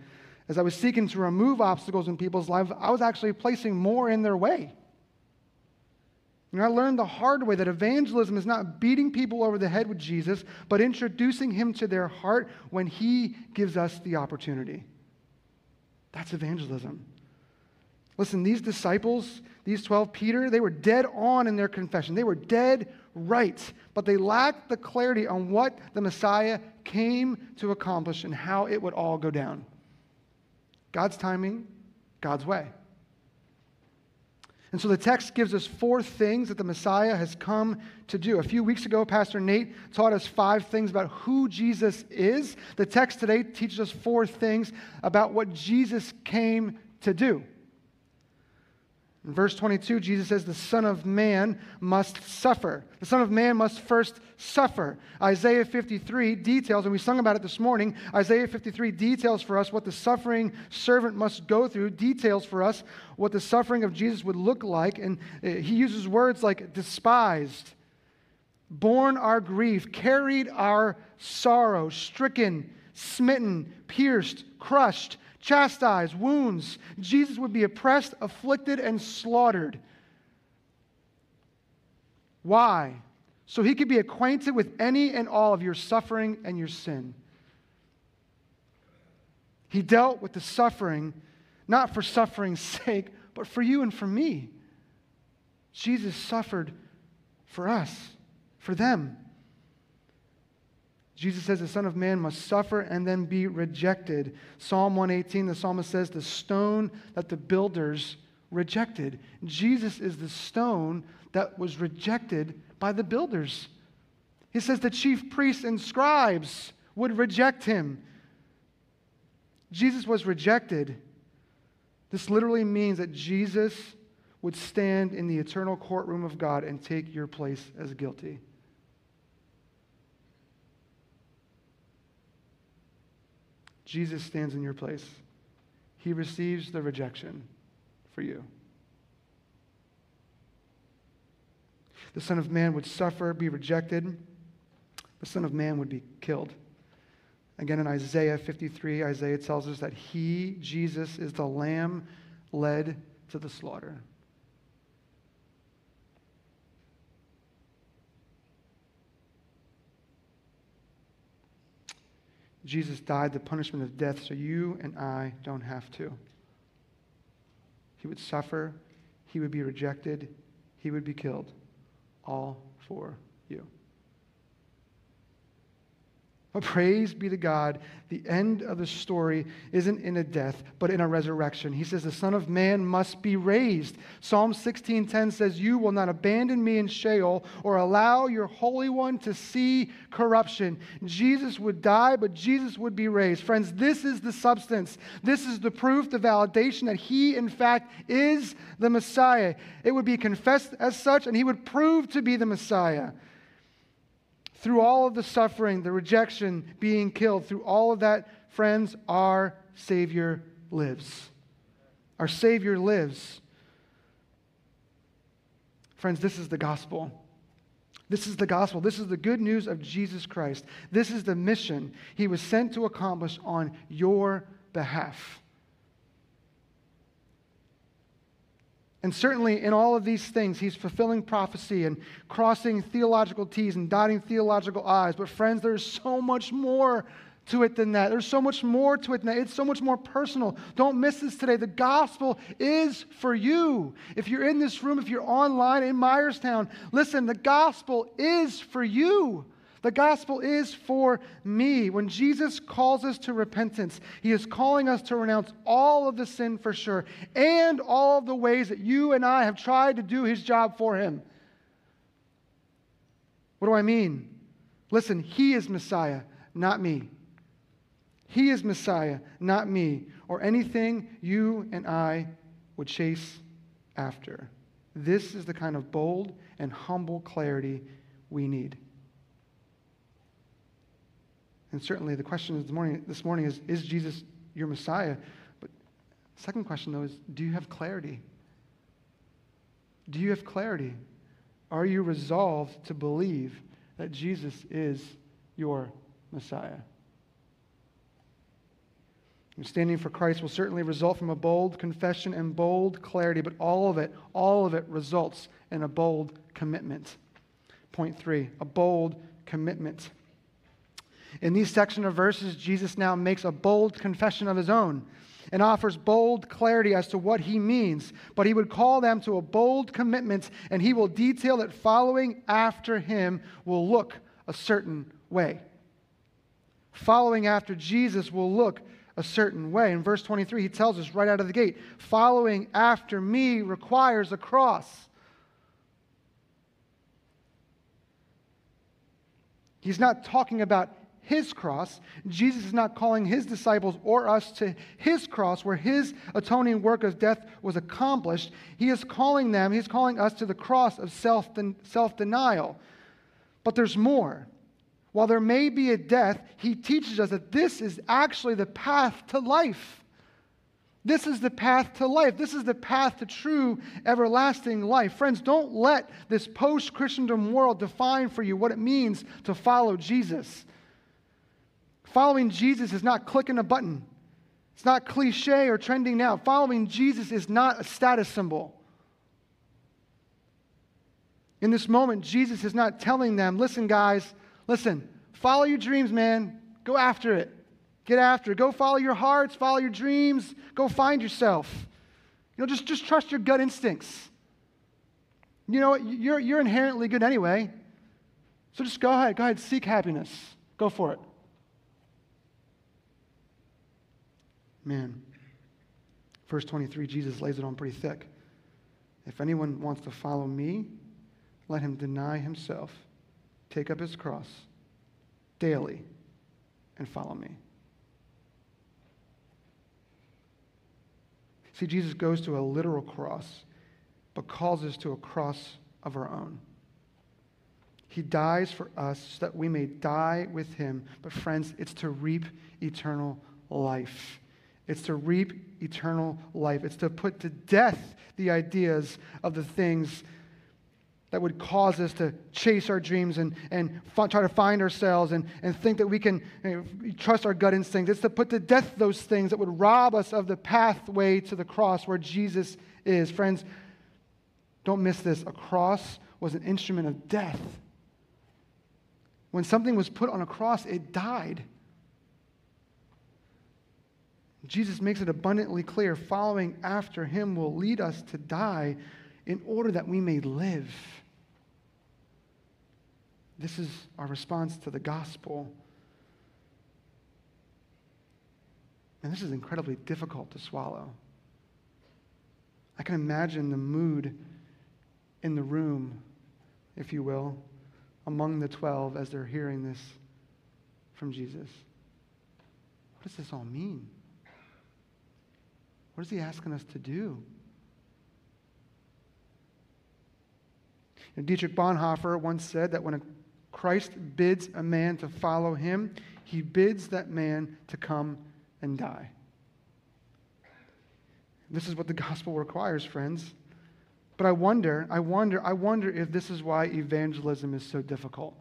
Speaker 1: as I was seeking to remove obstacles in people's lives, I was actually placing more in their way. And I learned the hard way that evangelism is not beating people over the head with Jesus, but introducing him to their heart when he gives us the opportunity. That's evangelism. Listen, these disciples, these 12, Peter, they were dead on in their confession. They were dead right, but they lacked the clarity on what the Messiah came to accomplish and how it would all go down. God's timing, God's way. And so the text gives us four things that the Messiah has come to do. A few weeks ago, Pastor Nate taught us five things about who Jesus is. The text today teaches us four things about what Jesus came to do. In verse 22, Jesus says, The Son of Man must suffer. The Son of Man must first suffer. Isaiah 53 details, and we sung about it this morning. Isaiah 53 details for us what the suffering servant must go through, details for us what the suffering of Jesus would look like. And uh, he uses words like despised, borne our grief, carried our sorrow, stricken, smitten, pierced, crushed chastised, wounds. Jesus would be oppressed, afflicted, and slaughtered. Why? So he could be acquainted with any and all of your suffering and your sin. He dealt with the suffering, not for suffering's sake, but for you and for me. Jesus suffered for us, for them. Jesus says the Son of Man must suffer and then be rejected. Psalm 118, the psalmist says, the stone that the builders rejected. Jesus is the stone that was rejected by the builders. He says the chief priests and scribes would reject him. Jesus was rejected. This literally means that Jesus would stand in the eternal courtroom of God and take your place as guilty. Jesus stands in your place. He receives the rejection for you. The Son of Man would suffer, be rejected. The Son of Man would be killed. Again, in Isaiah 53, Isaiah tells us that he, Jesus, is the lamb led to the slaughter. Jesus died the punishment of death so you and I don't have to. He would suffer, he would be rejected, he would be killed, all for you. But praise be to God, the end of the story isn't in a death, but in a resurrection. He says the Son of Man must be raised. Psalm 16:10 says, "You will not abandon me in Sheol or allow your Holy One to see corruption." Jesus would die, but Jesus would be raised. Friends, this is the substance. This is the proof, the validation that he in fact is the Messiah. It would be confessed as such and he would prove to be the Messiah through all of the suffering, the rejection, being killed, through all of that, friends, our Savior lives. Our Savior lives. Friends, this is the gospel. This is the gospel. This is the good news of Jesus Christ. This is the mission he was sent to accomplish on your behalf. And certainly in all of these things, he's fulfilling prophecy and crossing theological T's and dotting theological I's. But, friends, there's so much more to it than that. There's so much more to it than that. It's so much more personal. Don't miss this today. The gospel is for you. If you're in this room, if you're online in Myerstown, listen, the gospel is for you. The gospel is for me. When Jesus calls us to repentance, he is calling us to renounce all of the sin for sure and all of the ways that you and I have tried to do his job for him. What do I mean? Listen, he is Messiah, not me. He is Messiah, not me, or anything you and I would chase after. This is the kind of bold and humble clarity we need. And certainly the question this morning, this morning is Is Jesus your Messiah? But second question, though, is Do you have clarity? Do you have clarity? Are you resolved to believe that Jesus is your Messiah? And standing for Christ will certainly result from a bold confession and bold clarity, but all of it, all of it results in a bold commitment. Point three, a bold commitment. In these section of verses, Jesus now makes a bold confession of his own and offers bold clarity as to what he means. But he would call them to a bold commitment, and he will detail that following after him will look a certain way. Following after Jesus will look a certain way. In verse 23, he tells us right out of the gate following after me requires a cross. He's not talking about his cross. Jesus is not calling his disciples or us to his cross where his atoning work of death was accomplished. He is calling them, he's calling us to the cross of self denial. But there's more. While there may be a death, he teaches us that this is actually the path to life. This is the path to life. This is the path to true everlasting life. Friends, don't let this post Christendom world define for you what it means to follow Jesus. Following Jesus is not clicking a button, it's not cliche or trending now. Following Jesus is not a status symbol. In this moment, Jesus is not telling them, listen, guys, listen, follow your dreams, man. Go after it. Get after it. Go follow your hearts, follow your dreams, go find yourself. You know, just, just trust your gut instincts. You know? You're, you're inherently good anyway. So just go ahead. Go ahead. Seek happiness. Go for it. Man, verse 23, Jesus lays it on pretty thick. If anyone wants to follow me, let him deny himself, take up his cross daily, and follow me. See, Jesus goes to a literal cross, but calls us to a cross of our own. He dies for us so that we may die with him. But, friends, it's to reap eternal life. It's to reap eternal life. It's to put to death the ideas of the things that would cause us to chase our dreams and, and f- try to find ourselves and, and think that we can you know, trust our gut instincts. It's to put to death those things that would rob us of the pathway to the cross where Jesus is. Friends, don't miss this. A cross was an instrument of death. When something was put on a cross, it died. Jesus makes it abundantly clear following after him will lead us to die in order that we may live. This is our response to the gospel. And this is incredibly difficult to swallow. I can imagine the mood in the room, if you will, among the 12 as they're hearing this from Jesus. What does this all mean? What is he asking us to do? Dietrich Bonhoeffer once said that when Christ bids a man to follow him, he bids that man to come and die. This is what the gospel requires, friends. But I wonder, I wonder, I wonder if this is why evangelism is so difficult.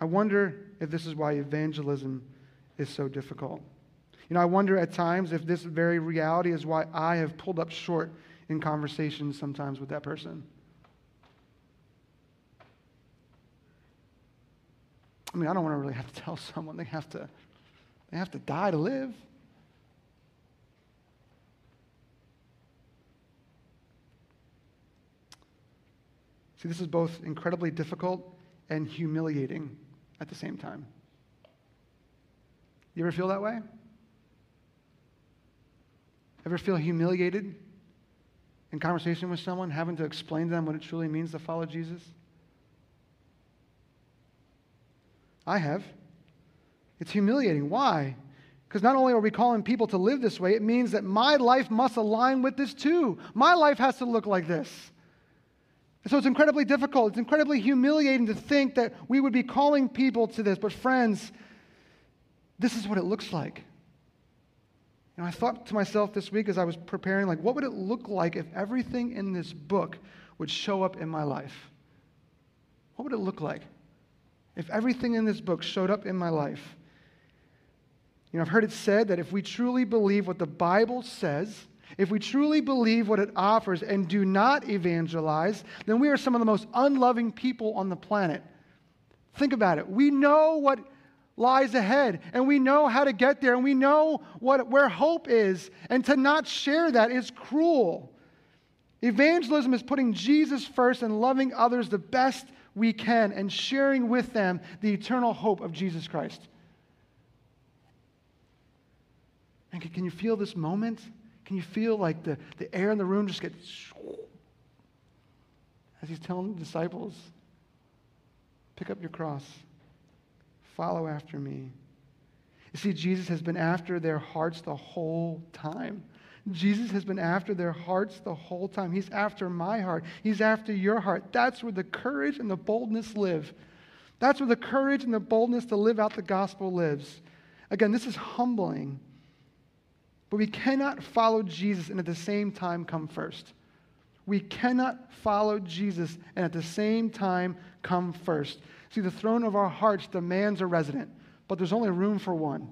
Speaker 1: I wonder if this is why evangelism is so difficult. You know, I wonder at times if this very reality is why I have pulled up short in conversations sometimes with that person. I mean, I don't want to really have to tell *laughs* someone they have to, they have to die to live. See, this is both incredibly difficult and humiliating at the same time. You ever feel that way? Ever feel humiliated in conversation with someone, having to explain to them what it truly means to follow Jesus? I have. It's humiliating. Why? Because not only are we calling people to live this way, it means that my life must align with this too. My life has to look like this. And so it's incredibly difficult. It's incredibly humiliating to think that we would be calling people to this. But, friends, this is what it looks like. And I thought to myself this week as I was preparing, like, what would it look like if everything in this book would show up in my life? What would it look like? if everything in this book showed up in my life, you know, I've heard it said that if we truly believe what the Bible says, if we truly believe what it offers and do not evangelize, then we are some of the most unloving people on the planet. Think about it. We know what lies ahead and we know how to get there and we know what, where hope is, and to not share that is cruel. Evangelism is putting Jesus first and loving others the best we can and sharing with them the eternal hope of Jesus Christ. And can, you feel this moment? Can you feel like the, the air in the room just get as he's telling the disciples, pick up your cross, follow after me. You see, Jesus has been after their hearts the whole time. Jesus has been after their hearts the whole time. He's after my heart. He's after your heart. That's where the courage and the boldness live. That's where the courage and the boldness to live out the gospel lives. Again, this is humbling. But we cannot follow Jesus and at the same time come first. We cannot follow Jesus and at the same time come first. See, the throne of our hearts demands a resident, but there's only room for one.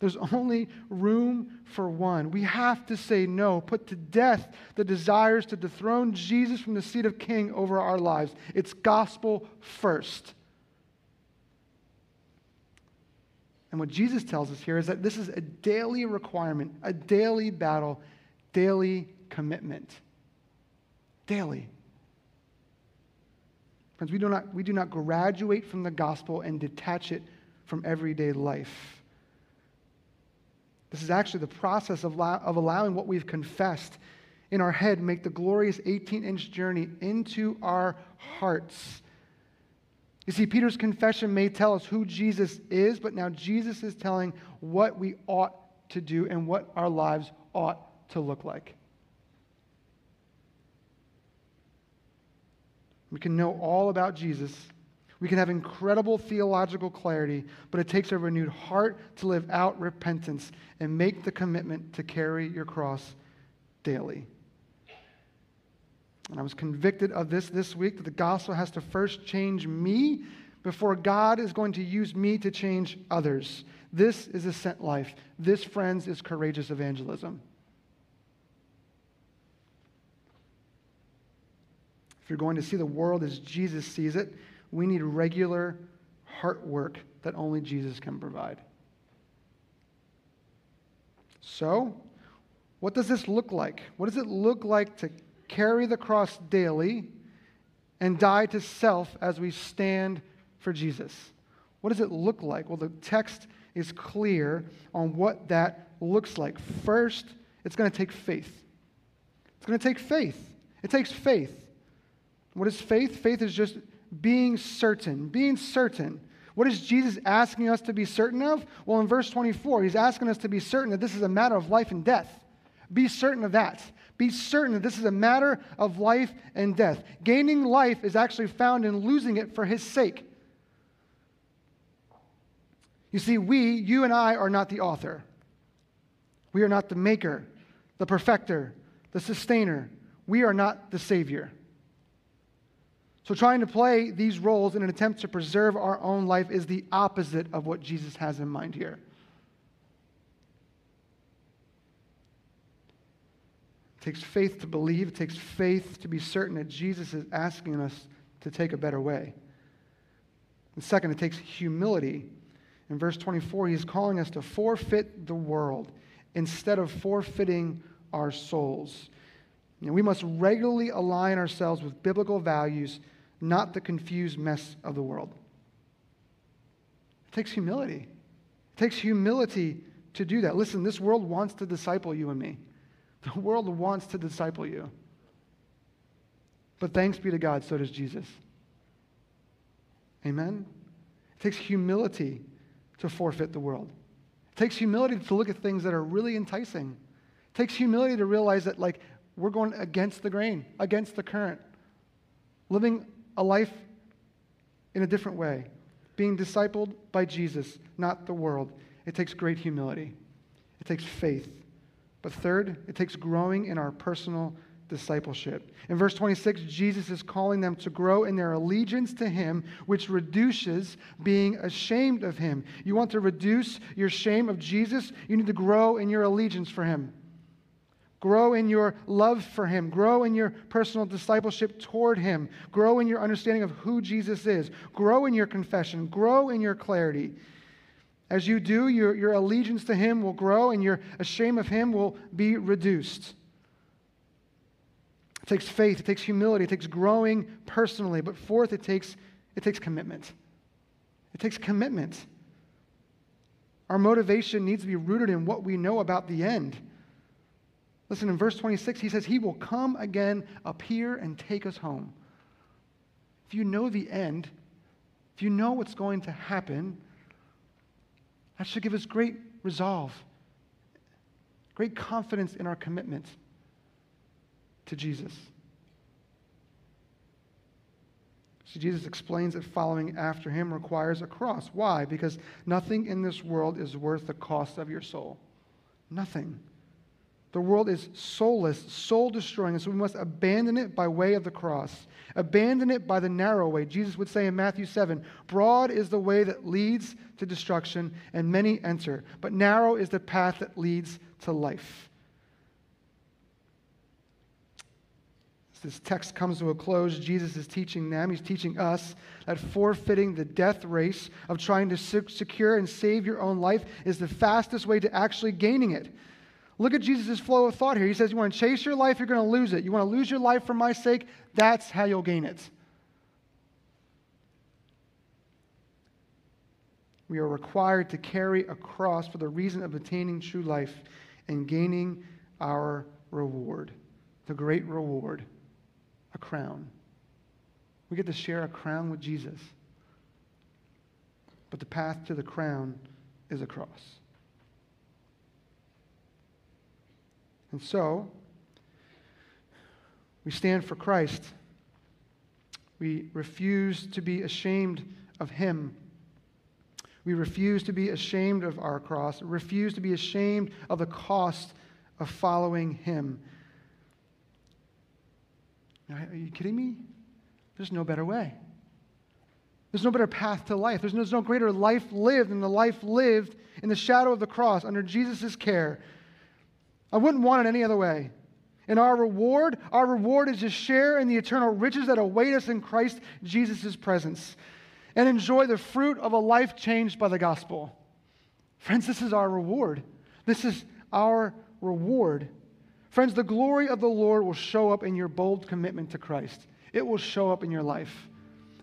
Speaker 1: There's *laughs* only room for one. We have to say no, put to death the desires to dethrone Jesus from the seat of king over our lives. It's gospel first. And what Jesus tells us here is that this is a daily requirement, a daily battle, daily commitment. Daily. Friends, we do not, we do not graduate from the gospel and detach it from everyday life. This is actually the process of, of allowing what we've confessed in our head make the glorious 18 inch journey into our hearts you see, Peter's confession may tell us who Jesus is, but now Jesus is telling what we ought to do and what our lives ought to look like. We can know all about Jesus. We can have incredible theological clarity, but it takes a renewed heart to live out repentance and make the commitment to carry your cross daily. And I was convicted of this this week that the gospel has to first change me before God is going to use me to change others. This is a sent life. This, friends, is courageous evangelism. If you're going to see the world as Jesus sees it, we need regular heart work that only Jesus can provide. So, what does this look like? What does it look like to carry the cross daily, and die to self as we stand for Jesus. What does it look like? Well, the text is clear on what that looks like. First, it's going to take faith. It's going to take faith. It takes faith. What is faith? Faith is just being certain, being certain. What is Jesus asking us to be certain of? Well, in verse 24, he's asking us to be certain that this is a matter of life and death. Be certain of that. Be certain that this is a matter of life and death. Gaining life is actually found in losing it for his sake. You see, we, you and I, are not the author. We are not the maker, the perfecter, the sustainer. We are not the savior. So, trying to play these roles in an attempt to preserve our own life is the opposite of what Jesus has in mind here. It takes faith to believe, it takes faith to be certain that Jesus is asking us to take a better way. And second, it takes humility. In verse 24, he's calling us to forfeit the world instead of forfeiting our souls. You know, we must regularly align ourselves with biblical values, not the confused mess of the world. It takes humility. It takes humility to do that. Listen, this world wants to disciple you and me. *laughs* The world wants to disciple you. But thanks be to God, so does Jesus. Amen? It takes humility to forfeit the world. It takes humility to look at things that are really enticing. It takes humility to realize that, like, we're going against the grain, against the current, living a life in a different way, being discipled by Jesus, not the world. It takes great humility. It takes faith. But third, it takes growing in our personal discipleship. In verse 26, Jesus is calling them to grow in their allegiance to Him, which reduces being ashamed of Him. You want to reduce your shame of Jesus? You need to grow in your allegiance for Him. Grow in your love for Him. Grow in your personal discipleship toward Him. Grow in your understanding of who Jesus is. Grow in your confession. Grow in your clarity. As you do, your, your allegiance to Him will grow and your shame of Him will be reduced. It takes faith, it takes humility, it takes growing personally. But fourth, it takes, it takes commitment. It takes commitment. Our motivation needs to be rooted in what we know about the end. Listen, in verse 26, he says, He will come again, appear, and take us home. If you know the end, if you know what's going to happen, that should give us great resolve, great confidence in our commitment to Jesus. So Jesus explains that following after him requires a cross. Why? Because nothing in this world is worth the cost of your soul. Nothing. The world is soulless, soul destroying, and so we must abandon it by way of the cross. Abandon it by the narrow way. Jesus would say in Matthew 7 Broad is the way that leads to destruction, and many enter, but narrow is the path that leads to life. As this text comes to a close, Jesus is teaching them, he's teaching us that forfeiting the death race of trying to secure and save your own life is the fastest way to actually gaining it. Look at Jesus' flow of thought here. He says, You want to chase your life, you're going to lose it. You want to lose your life for my sake, that's how you'll gain it. We are required to carry a cross for the reason of attaining true life and gaining our reward, the great reward a crown. We get to share a crown with Jesus. But the path to the crown is a cross. And so, we stand for Christ. We refuse to be ashamed of Him. We refuse to be ashamed of our cross, refuse to be ashamed of the cost of following Him. Are you kidding me? There's no better way. There's no better path to life. There's no, there's no greater life lived than the life lived in the shadow of the cross under Jesus' care. I wouldn't want it any other way. And our reward, our reward is to share in the eternal riches that await us in Christ Jesus' presence and enjoy the fruit of a life changed by the gospel. Friends, this is our reward. This is our reward. Friends, the glory of the Lord will show up in your bold commitment to Christ. It will show up in your life.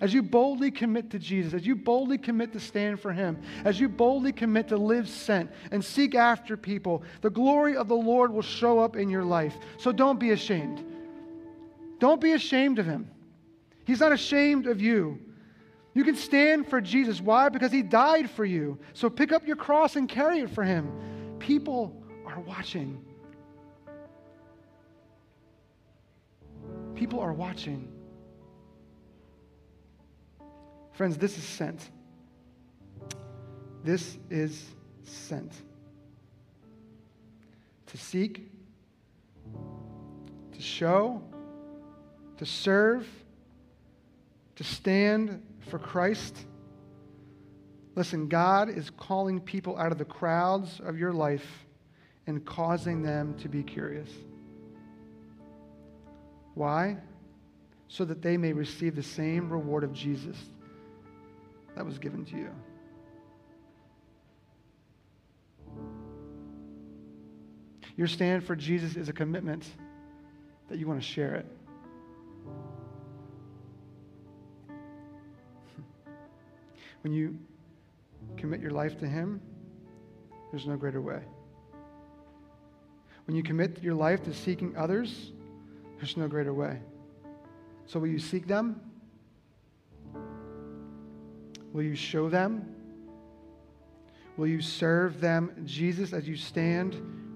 Speaker 1: As you boldly commit to Jesus, as you boldly commit to stand for Him, as you boldly commit to live sent and seek after people, the glory of the Lord will show up in your life. So don't be ashamed. Don't be ashamed of Him. He's not ashamed of you. You can stand for Jesus. Why? Because He died for you. So pick up your cross and carry it for Him. People are watching. People are watching. Friends, this is sent. This is sent. To seek, to show, to serve, to stand for Christ. Listen, God is calling people out of the crowds of your life and causing them to be curious. Why? So that they may receive the same reward of Jesus that was given to you. Your stand for Jesus is a commitment that you want to share it. *laughs* When you commit your life to Him, there's no greater way. When you commit your life to seeking others, there's no greater way. So, will you seek them? Will you show them? Will you serve them, Jesus, as you stand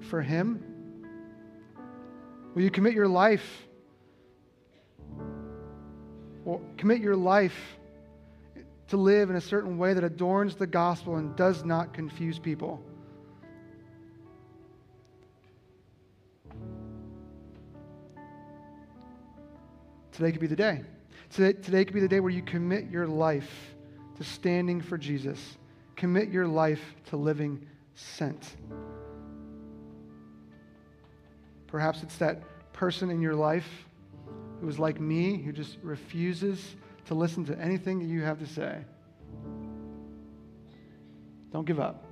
Speaker 1: for Him? Will you commit your life? Or commit your life to live in a certain way that adorns the gospel and does not confuse people? Today could be the day. Today, today could be the day where you commit your life to standing for Jesus. Commit your life to living sent. Perhaps it's that person in your life who is like me, who just refuses to listen to anything that you have to say. Don't give up.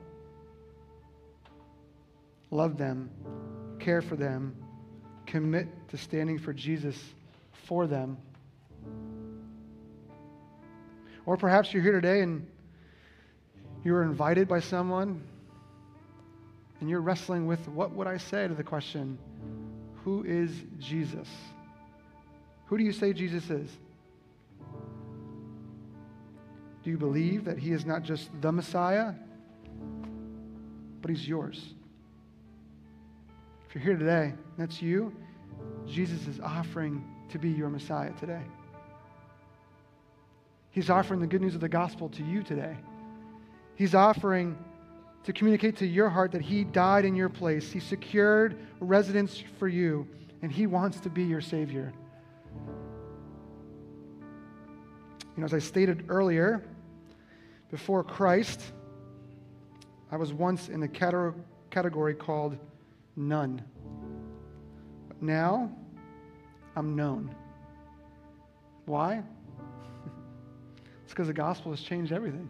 Speaker 1: Love them, care for them, commit to standing for Jesus for them. Or perhaps you're here today and you were invited by someone and you're wrestling with what would I say to the question, Who is Jesus? Who do you say Jesus is? Do you believe that he is not just the Messiah, but he's yours? If you're here today, that's you, Jesus is offering to be your Messiah today. He's offering the good news of the gospel to you today. He's offering to communicate to your heart that He died in your place. He secured residence for you, and He wants to be your Savior. You know, as I stated earlier, before Christ, I was once in a category called none. But now, I'm known. Why? It's because the gospel has changed everything.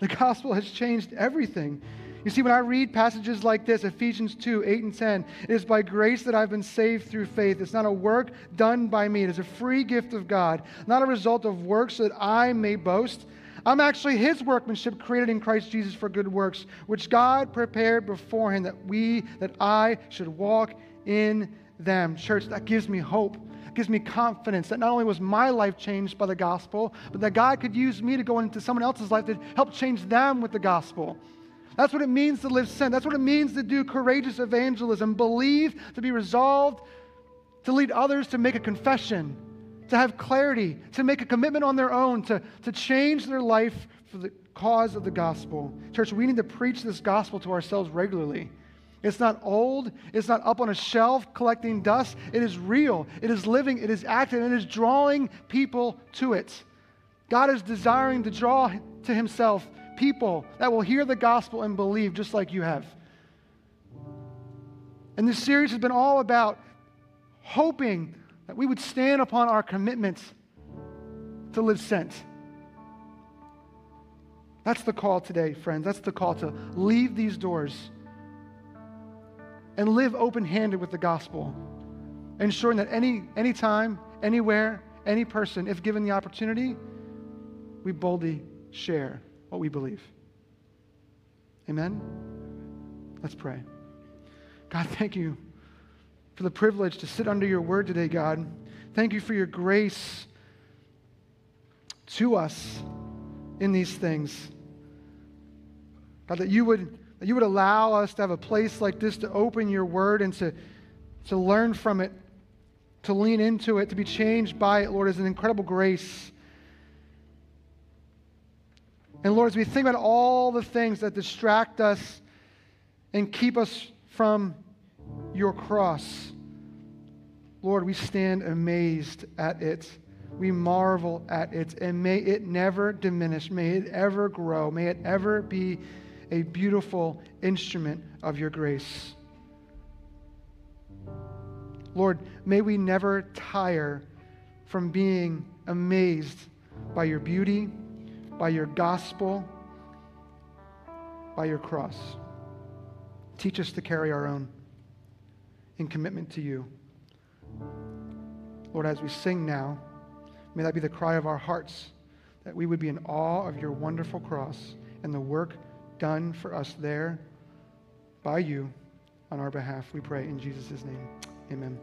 Speaker 1: The gospel has changed everything. You see, when I read passages like this, Ephesians 2 8 and 10, it is by grace that I've been saved through faith. It's not a work done by me, it is a free gift of God, not a result of works that I may boast. I'm actually his workmanship created in Christ Jesus for good works, which God prepared beforehand that we, that I should walk in them. Church, that gives me hope gives me confidence that not only was my life changed by the gospel, but that God could use me to go into someone else's life to help change them with the gospel. That's what it means to live sent. That's what it means to do courageous evangelism. Believe, to be resolved, to lead others to make a confession, to have clarity, to make a commitment on their own, to, to change their life for the cause of the gospel. Church, we need to preach this gospel to ourselves regularly. It's not old. It's not up on a shelf collecting dust. It is real. It is living. It is active. And it is drawing people to it. God is desiring to draw to Himself people that will hear the gospel and believe just like you have. And this series has been all about hoping that we would stand upon our commitments to live sent. That's the call today, friends. That's the call to leave these doors and live open handed with the gospel, ensuring that any anytime, anywhere, any person, if given the opportunity, we boldly share what we believe. Amen? Let's pray. God, thank you for the privilege to sit under your word today, God. Thank you for your grace to us in these things. God, that you would that you would allow us to have a place like this to open your word and to, to learn from it, to lean into it, to be changed by it, Lord, is an incredible grace. And Lord, as we think about all the things that distract us and keep us from your cross, Lord, we stand amazed at it. We marvel at it. And may it never diminish. May it ever grow. May it ever be a beautiful instrument of your grace. Lord, may we never tire from being amazed by your beauty, by your gospel, by your cross. Teach us to carry our own in commitment to you. Lord, as we sing now, may that be the cry of our hearts, that we would be in awe of your wonderful cross and the work done for us there by you on our behalf. We pray in Jesus' name. Amen.